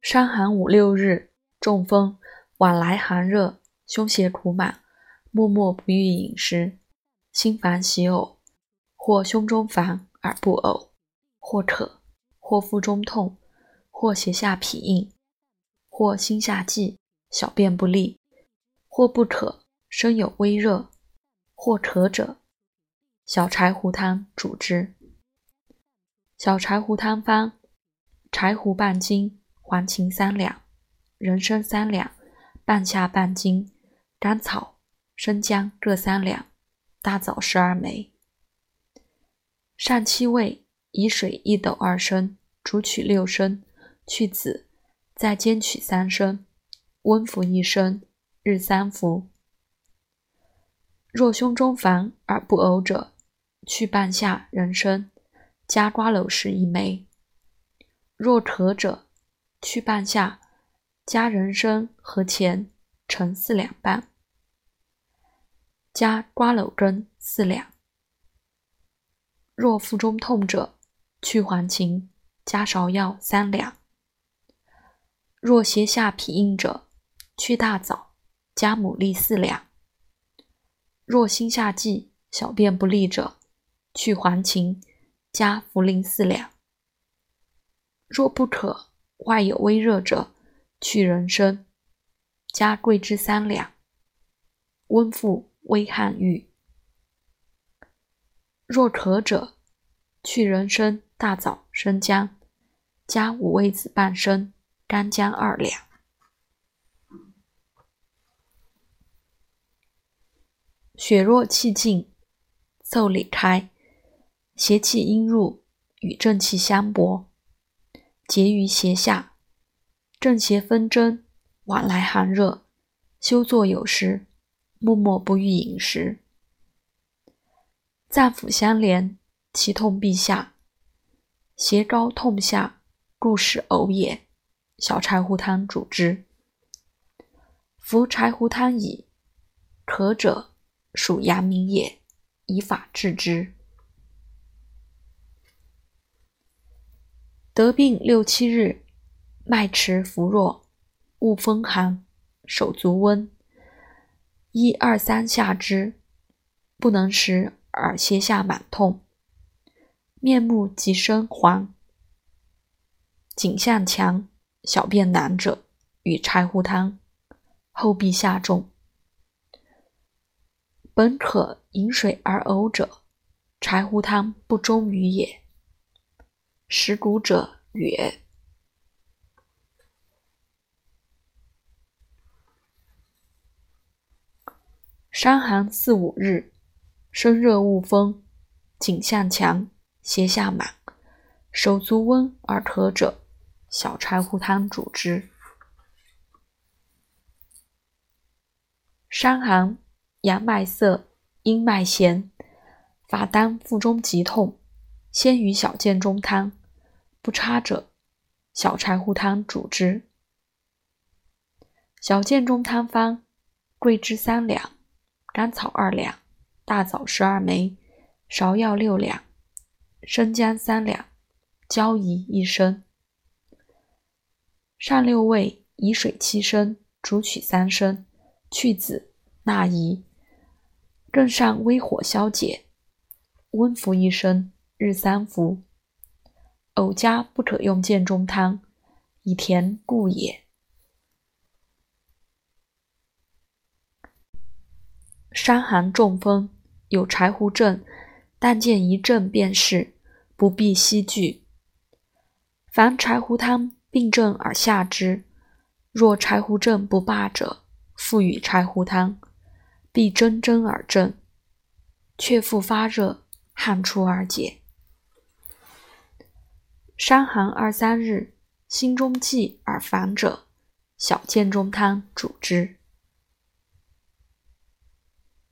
伤寒五六日，中风，往来寒热，胸胁苦满，默默不欲饮食，心烦喜呕，或胸中烦而不呕，或渴，或腹中痛，或胁下痞硬，或心下悸，小便不利，或不渴，身有微热，或渴者，小柴胡汤主之。小柴胡汤方：柴胡半斤。黄芩三两，人参三两，半夏半斤，甘草、生姜各三两，大枣十二枚。上七味，以水一斗二升，煮取六升，去籽，再煎取三升，温服一升，日三服。若胸中烦而不呕者，去半夏、人参，加瓜蒌实一枚。若渴者，去半夏，加人参和钱成四两半，加瓜蒌根四两。若腹中痛者，去黄芩，加芍药三两。若胁下痞硬者，去大枣，加牡蛎四两。若心下悸、小便不利者，去黄芩，加茯苓四两。若不可。外有微热者，去人参，加桂枝三两，温腹微汗浴。若渴者，去人参、大枣、生姜，加五味子半升，干姜二两。血弱气尽，奏里开，邪气阴入，与正气相搏。结于胁下，正邪纷争，往来寒热，休作有时，默默不欲饮食。脏腑相连，其痛必下，胁高痛下，故使呕也。小柴胡汤主之。服柴胡汤矣，渴者属阳明也，以法治之。得病六七日，脉迟浮弱，恶风寒，手足温，一二三下之，不能食而胁下满痛，面目及生黄，颈项强，小便难者，与柴胡汤，后必下重。本可饮水而呕者，柴胡汤不中于也。食谷者曰：伤寒四五日，身热恶风，颈项强，胁下满，手足温而渴者，小柴胡汤主之。伤寒，阳脉涩，阴脉弦，法当腹中急痛，先于小建中汤。不差者，小柴胡汤主之。小建中汤方：桂枝三两，甘草二两，大枣十二枚，芍药六两，生姜三两，椒夷一升。上六味，以水七升，煮取三升，去籽，纳夷，更上微火消解，温服一升，日三服。呕家不可用建中汤，以甜故也。伤寒中风，有柴胡症，但见一症便是，不必悉具。凡柴胡汤病症而下之，若柴胡症不罢者，复与柴胡汤，必蒸蒸而振，却复发热，汗出而解。伤寒二三日，心中悸而烦者，小建中汤主之。